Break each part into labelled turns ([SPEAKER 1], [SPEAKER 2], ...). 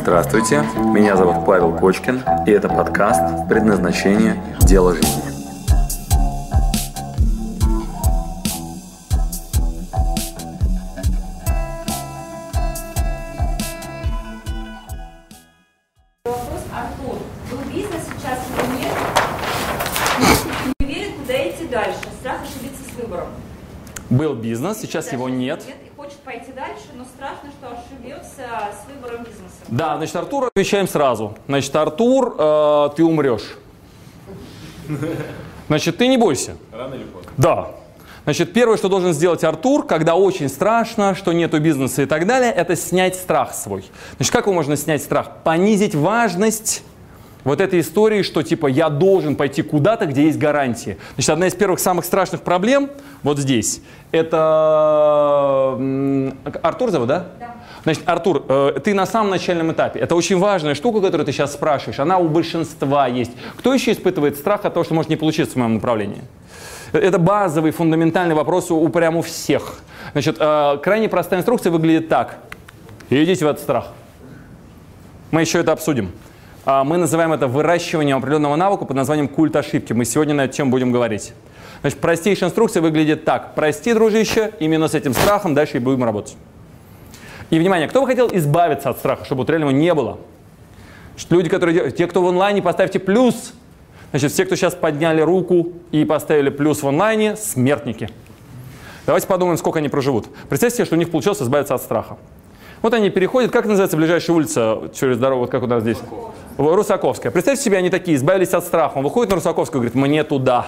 [SPEAKER 1] Здравствуйте, меня зовут Павел Кочкин, и это подкаст «Предназначение. Дело жизни».
[SPEAKER 2] Вопрос, Артур, был бизнес, сейчас его нет, хочет пойти дальше, но страшно, что ошибется с выбором бизнеса.
[SPEAKER 3] Да, значит, Артур отвечаем сразу. Значит, Артур, э, ты умрешь. Значит, ты не бойся.
[SPEAKER 4] Рано или поздно.
[SPEAKER 3] Да. Значит, первое, что должен сделать Артур, когда очень страшно, что нету бизнеса и так далее, это снять страх свой. Значит, как его можно снять страх? Понизить важность вот этой истории, что типа я должен пойти куда-то, где есть гарантии. Значит, одна из первых самых страшных проблем вот здесь, это... Артур зовут, да?
[SPEAKER 2] Да.
[SPEAKER 3] Значит, Артур, э, ты на самом начальном этапе. Это очень важная штука, которую ты сейчас спрашиваешь. Она у большинства есть. Кто еще испытывает страх от того, что может не получиться в моем направлении? Это базовый, фундаментальный вопрос у, у прям у всех. Значит, э, крайне простая инструкция выглядит так. Идите в этот страх. Мы еще это обсудим. А, Мы называем это выращиванием определенного навыка под названием культ ошибки. Мы сегодня на эту будем говорить. Значит, простейшая инструкция выглядит так. Прости, дружище, именно с этим страхом дальше и будем работать. И, внимание, кто бы хотел избавиться от страха, чтобы вот реально его не было? Значит, люди, которые те, кто в онлайне, поставьте плюс. Значит, все, кто сейчас подняли руку и поставили плюс в онлайне, смертники. Давайте подумаем, сколько они проживут. Представьте себе, что у них получилось избавиться от страха. Вот они переходят, как называется ближайшая улица через дорогу, вот как у нас здесь? В- Русаковская. Представьте себе, они такие, избавились от страха. Он выходит на Русаковскую и говорит, мне туда.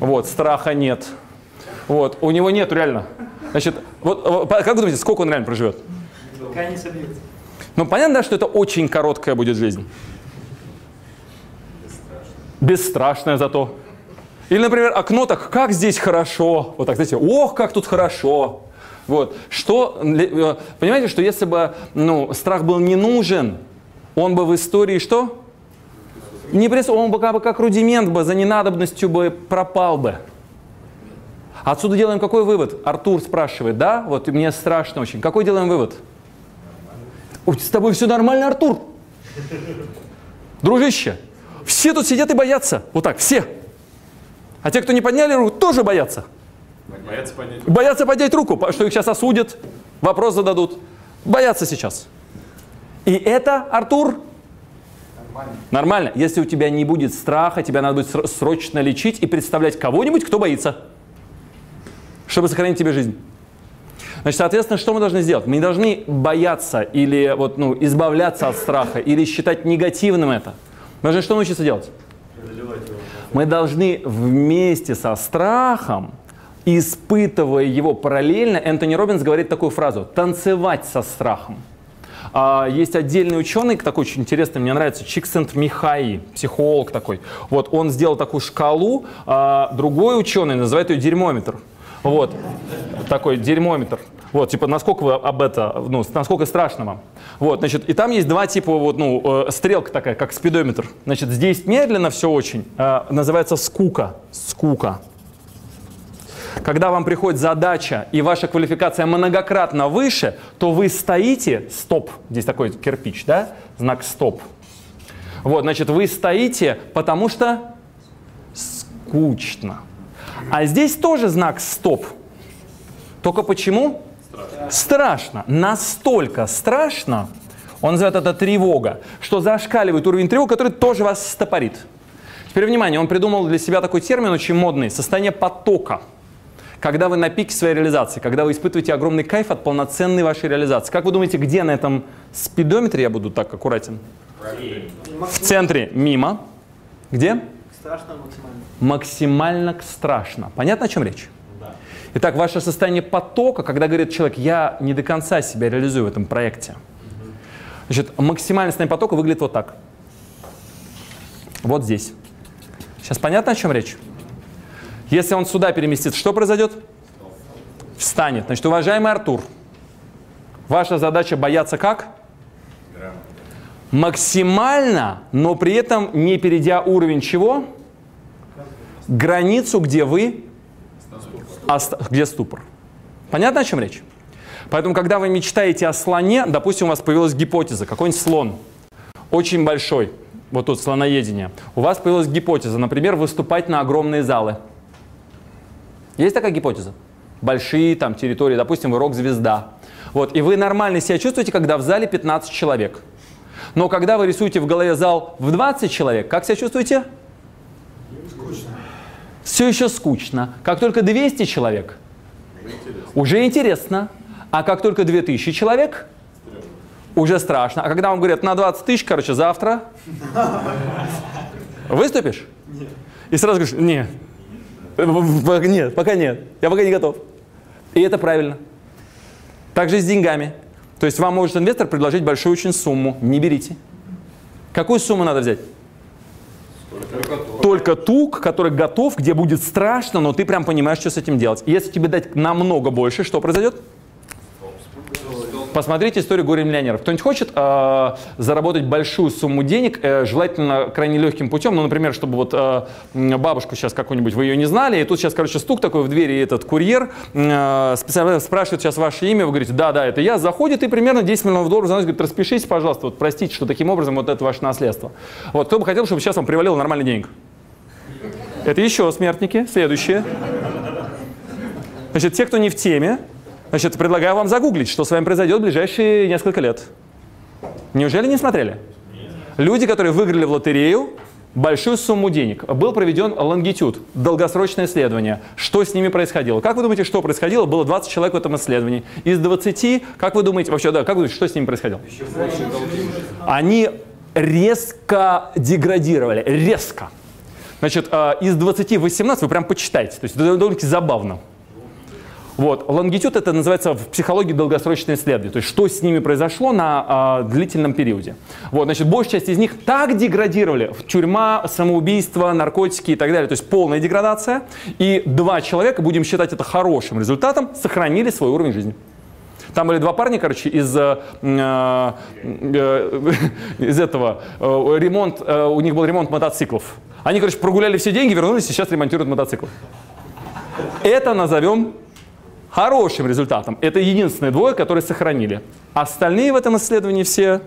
[SPEAKER 3] Вот, страха нет. Вот, у него нет реально. Значит, вот, э, как вы думаете, сколько он реально проживет?
[SPEAKER 4] Собьется.
[SPEAKER 3] Ну, понятно, да, что это очень короткая будет жизнь. Бесстрашная зато. Или, например, окно так, как здесь хорошо. Вот так, знаете, ох, как тут хорошо. Вот. Что, э, понимаете, что если бы ну, страх был не нужен, он бы в истории что? Не прис... Он бы как, бы как рудимент бы за ненадобностью бы пропал бы. Отсюда делаем какой вывод? Артур спрашивает, да? Вот мне страшно очень. Какой делаем вывод? «Ой, С тобой все нормально, Артур. Дружище, все тут сидят и боятся. Вот так, все. А те, кто не подняли руку, тоже боятся.
[SPEAKER 4] Боятся поднять.
[SPEAKER 3] Боятся поднять руку, что их сейчас осудят, вопрос зададут. Боятся сейчас. И это, Артур,
[SPEAKER 4] Нормально.
[SPEAKER 3] нормально. Если у тебя не будет страха, тебя надо будет ср- срочно лечить и представлять кого-нибудь, кто боится, чтобы сохранить тебе жизнь. Значит, соответственно, что мы должны сделать? Мы не должны бояться или вот, ну, избавляться от страха, или считать негативным это. Мы должны что научиться делать? Мы должны вместе со страхом, испытывая его параллельно, Энтони Робинс говорит такую фразу «танцевать со страхом». А, есть отдельный ученый, такой очень интересный, мне нравится, Чиксент Михаи, психолог такой. Вот, он сделал такую шкалу, а другой ученый называет ее дерьмометр. Вот, такой дерьмометр. Вот, типа, насколько вы об это, ну, насколько страшно вам. Вот, значит, и там есть два типа, вот, ну, э, стрелка такая, как спидометр. Значит, здесь медленно все очень, э, называется скука, скука. Когда вам приходит задача и ваша квалификация многократно выше, то вы стоите, стоп, здесь такой кирпич, да, знак стоп. Вот, значит, вы стоите, потому что скучно. А здесь тоже знак стоп. Только почему? Страшно. Настолько страшно, он называет это тревога, что зашкаливает уровень тревоги, который тоже вас стопорит. Теперь внимание, он придумал для себя такой термин очень модный – состояние потока. Когда вы на пике своей реализации, когда вы испытываете огромный кайф от полноценной вашей реализации. Как вы думаете, где на этом спидометре я буду так аккуратен? В центре мимо. Где?
[SPEAKER 4] Страшно максимально.
[SPEAKER 3] максимально страшно. Понятно, о чем речь? Итак, ваше состояние потока, когда говорит человек, я не до конца себя реализую в этом проекте. Значит, максимальное состояние потока выглядит вот так. Вот здесь. Сейчас понятно, о чем речь? Если он сюда переместится, что произойдет? Встанет. Значит, уважаемый Артур, ваша задача бояться как? Максимально, но при этом не перейдя уровень чего? Границу, где вы, где ступор. Понятно, о чем речь? Поэтому, когда вы мечтаете о слоне, допустим, у вас появилась гипотеза, какой-нибудь слон, очень большой, вот тут слоноедение, у вас появилась гипотеза, например, выступать на огромные залы. Есть такая гипотеза? Большие там территории, допустим, вы рок-звезда. Вот, и вы нормально себя чувствуете, когда в зале 15 человек. Но когда вы рисуете в голове зал в 20 человек, как себя чувствуете? Скучно. Все еще скучно. Как только 200 человек, уже интересно. А как только 2000 человек, уже страшно. А когда вам говорят на 20 тысяч, короче, завтра, выступишь? Нет. И сразу говоришь, нет, нет, пока нет, я пока не готов. И это правильно. Также с деньгами. То есть вам может инвестор предложить большую очень сумму. Не берите. Какую сумму надо взять? Только ту, который готов, где будет страшно, но ты прям понимаешь, что с этим делать. Если тебе дать намного больше, что произойдет? Посмотрите историю горе-миллионеров. Кто-нибудь хочет э, заработать большую сумму денег, э, желательно крайне легким путем, ну, например, чтобы вот э, бабушку сейчас какую-нибудь, вы ее не знали, и тут сейчас, короче, стук такой в двери, и этот курьер э, спрашивает сейчас ваше имя, вы говорите, да, да, это я, заходит и примерно 10 миллионов долларов заносит, говорит, распишитесь, пожалуйста, вот простите, что таким образом вот это ваше наследство. Вот, кто бы хотел, чтобы сейчас вам привалило нормальный денег? Это еще смертники, следующие. Значит, те, кто не в теме, Значит, предлагаю вам загуглить, что с вами произойдет в ближайшие несколько лет. Неужели не смотрели? Люди, которые выиграли в лотерею большую сумму денег, был проведен лонгитюд, долгосрочное исследование. Что с ними происходило? Как вы думаете, что происходило? Было 20 человек в этом исследовании. Из 20, как вы думаете, вообще, да, как вы думаете, что с ними происходило? Они резко деградировали, резко. Значит, а, из 20 18 вы прям почитайте, то есть это довольно-таки забавно. Вот. Лонгитюд это называется в психологии долгосрочное исследование, то есть что с ними произошло на а, длительном периоде. Вот, значит, большая часть из них так деградировали, тюрьма, самоубийство, наркотики и так далее, то есть полная деградация. И два человека, будем считать это хорошим результатом, сохранили свой уровень жизни. Там были два парня, короче, из, э, э, э из этого, э, ремонт, э, у них был ремонт мотоциклов. Они, короче, прогуляли все деньги, вернулись и сейчас ремонтируют мотоциклы. Это назовем хорошим результатом. Это единственные двое, которые сохранили. Остальные в этом исследовании все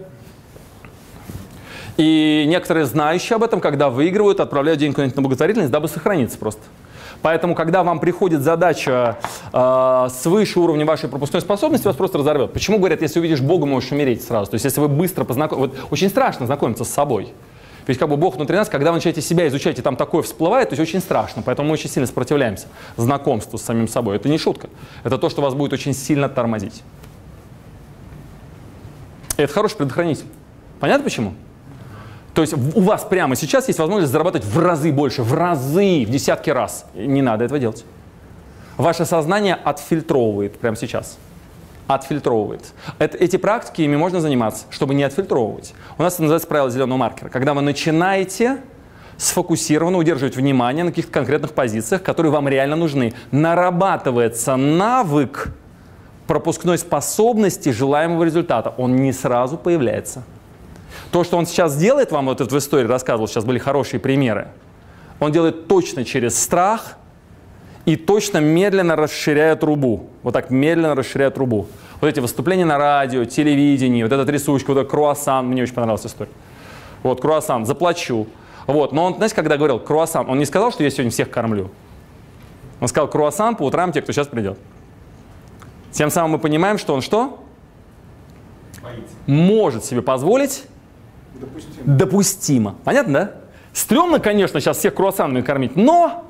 [SPEAKER 3] и некоторые знающие об этом, когда выигрывают, отправляют деньги куда-нибудь на благотворительность, дабы сохраниться просто. Поэтому, когда вам приходит задача э, свыше уровня вашей пропускной способности, вас просто разорвет. Почему говорят, если увидишь Бога, можешь умереть сразу? То есть, если вы быстро познакомитесь... Вот очень страшно знакомиться с собой. Ведь как бы Бог внутри нас, когда вы начинаете себя изучать, и там такое всплывает, то есть очень страшно. Поэтому мы очень сильно сопротивляемся знакомству с самим собой. Это не шутка. Это то, что вас будет очень сильно тормозить. И это хороший предохранитель. Понятно почему? То есть у вас прямо сейчас есть возможность зарабатывать в разы больше, в разы, в десятки раз. Не надо этого делать. Ваше сознание отфильтровывает прямо сейчас отфильтровывает. Это, эти практики, ими можно заниматься, чтобы не отфильтровывать. У нас это называется правило зеленого маркера. Когда вы начинаете сфокусированно удерживать внимание на каких-то конкретных позициях, которые вам реально нужны, нарабатывается навык пропускной способности желаемого результата. Он не сразу появляется. То, что он сейчас делает, вам вот это в истории рассказывал, сейчас были хорошие примеры, он делает точно через страх – и точно медленно расширяя трубу. Вот так медленно расширяя трубу. Вот эти выступления на радио, телевидении, вот эта рисуночка, вот этот круассан, мне очень понравилась история. Вот, круассан, заплачу. Вот, но он, знаете, когда говорил круассан, он не сказал, что я сегодня всех кормлю. Он сказал круассан по утрам те, кто сейчас придет. Тем самым мы понимаем, что он что? Боится. Может себе позволить допустимо. допустимо. Понятно, да? Стремно, конечно, сейчас всех круассанами кормить, но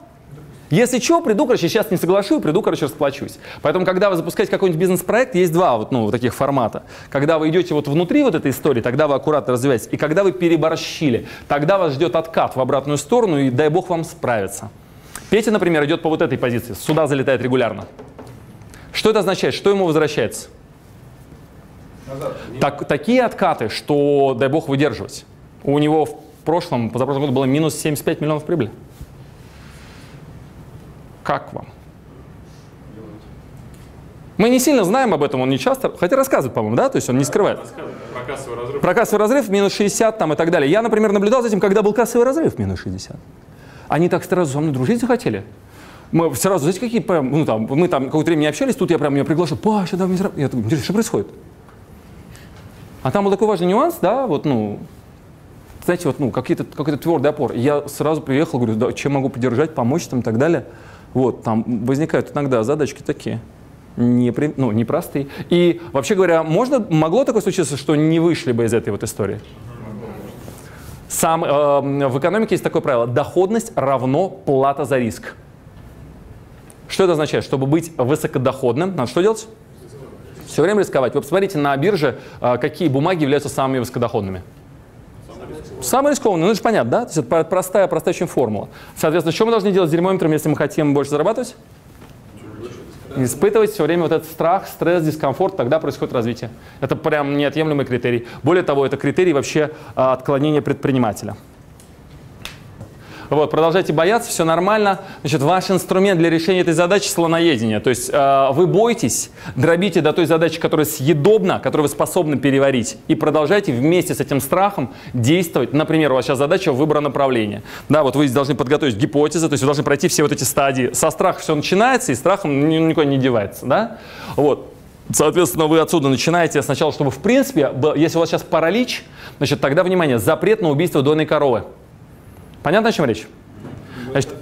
[SPEAKER 3] если что, приду, короче, сейчас не соглашу, приду, короче, расплачусь. Поэтому, когда вы запускаете какой-нибудь бизнес-проект, есть два вот, ну, таких формата. Когда вы идете вот внутри вот этой истории, тогда вы аккуратно развиваетесь. И когда вы переборщили, тогда вас ждет откат в обратную сторону, и дай бог вам справиться. Петя, например, идет по вот этой позиции, сюда залетает регулярно. Что это означает? Что ему возвращается? Так, такие откаты, что дай бог выдерживать. У него в прошлом, позапрошлом году было минус 75 миллионов прибыли. Как вам? Мы не сильно знаем об этом, он не часто, хотя рассказывает, по-моему, да, то есть он не скрывает.
[SPEAKER 4] Про кассовый разрыв.
[SPEAKER 3] Про кассовый разрыв минус 60 там и так далее. Я, например, наблюдал за этим, когда был кассовый разрыв минус 60. Они так сразу со мной дружить захотели. Мы сразу, знаете, какие прям, ну там, мы там какое-то время не общались, тут я прям меня приглашаю, Паша, давай, я такой, что происходит? А там был такой важный нюанс, да, вот, ну, знаете, вот, ну, какие-то, какой-то твердый опор. И я сразу приехал, говорю, да, чем могу поддержать, помочь там и так далее. Вот, там возникают иногда задачки такие, не, ну, непростые. И, вообще говоря, можно, могло такое случиться, что не вышли бы из этой вот истории? Сам, э, в экономике есть такое правило. Доходность равно плата за риск. Что это означает? Чтобы быть высокодоходным, надо что делать? Все время рисковать. Вы посмотрите на бирже, э, какие бумаги являются самыми высокодоходными. Самый рискованный, ну это же понятно, да? То есть это простая, простая очень формула. Соответственно, что мы должны делать с дерьмометром, если мы хотим больше зарабатывать? Испытывать все время вот этот страх, стресс, дискомфорт, тогда происходит развитие. Это прям неотъемлемый критерий. Более того, это критерий вообще а, отклонения предпринимателя. Вот, продолжайте бояться, все нормально. Значит, ваш инструмент для решения этой задачи – слоноедение. То есть э, вы бойтесь, дробите до той задачи, которая съедобна, которую вы способны переварить, и продолжайте вместе с этим страхом действовать. Например, у вас сейчас задача выбора направления. Да, вот вы должны подготовить гипотезы, то есть вы должны пройти все вот эти стадии. Со страха все начинается, и страхом никуда не девается. Да? Вот. Соответственно, вы отсюда начинаете сначала, чтобы в принципе, если у вас сейчас паралич, значит, тогда, внимание, запрет на убийство дойной коровы. Понятно, о чем речь? Значит,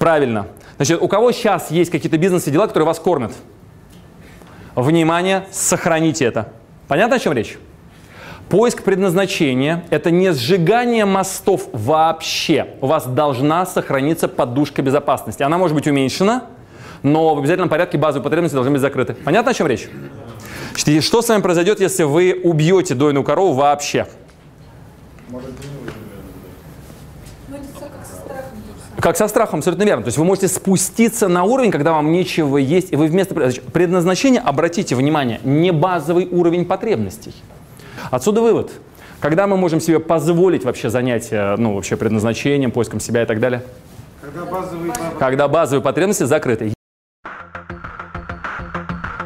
[SPEAKER 3] правильно. Значит, у кого сейчас есть какие-то бизнесы, дела, которые вас кормят? Внимание, сохраните это. Понятно, о чем речь? Поиск предназначения – это не сжигание мостов вообще. У вас должна сохраниться подушка безопасности. Она может быть уменьшена, но в обязательном порядке базовые потребности должны быть закрыты. Понятно, о чем речь? Что с вами произойдет, если вы убьете дойную корову вообще? Может, Как со страхом, абсолютно верно. То есть вы можете спуститься на уровень, когда вам нечего есть, и вы вместо предназначения, обратите внимание, не базовый уровень потребностей. Отсюда вывод. Когда мы можем себе позволить вообще занятия, ну, вообще предназначением, поиском себя и так далее? Когда базовые, Когда базовые потребности закрыты.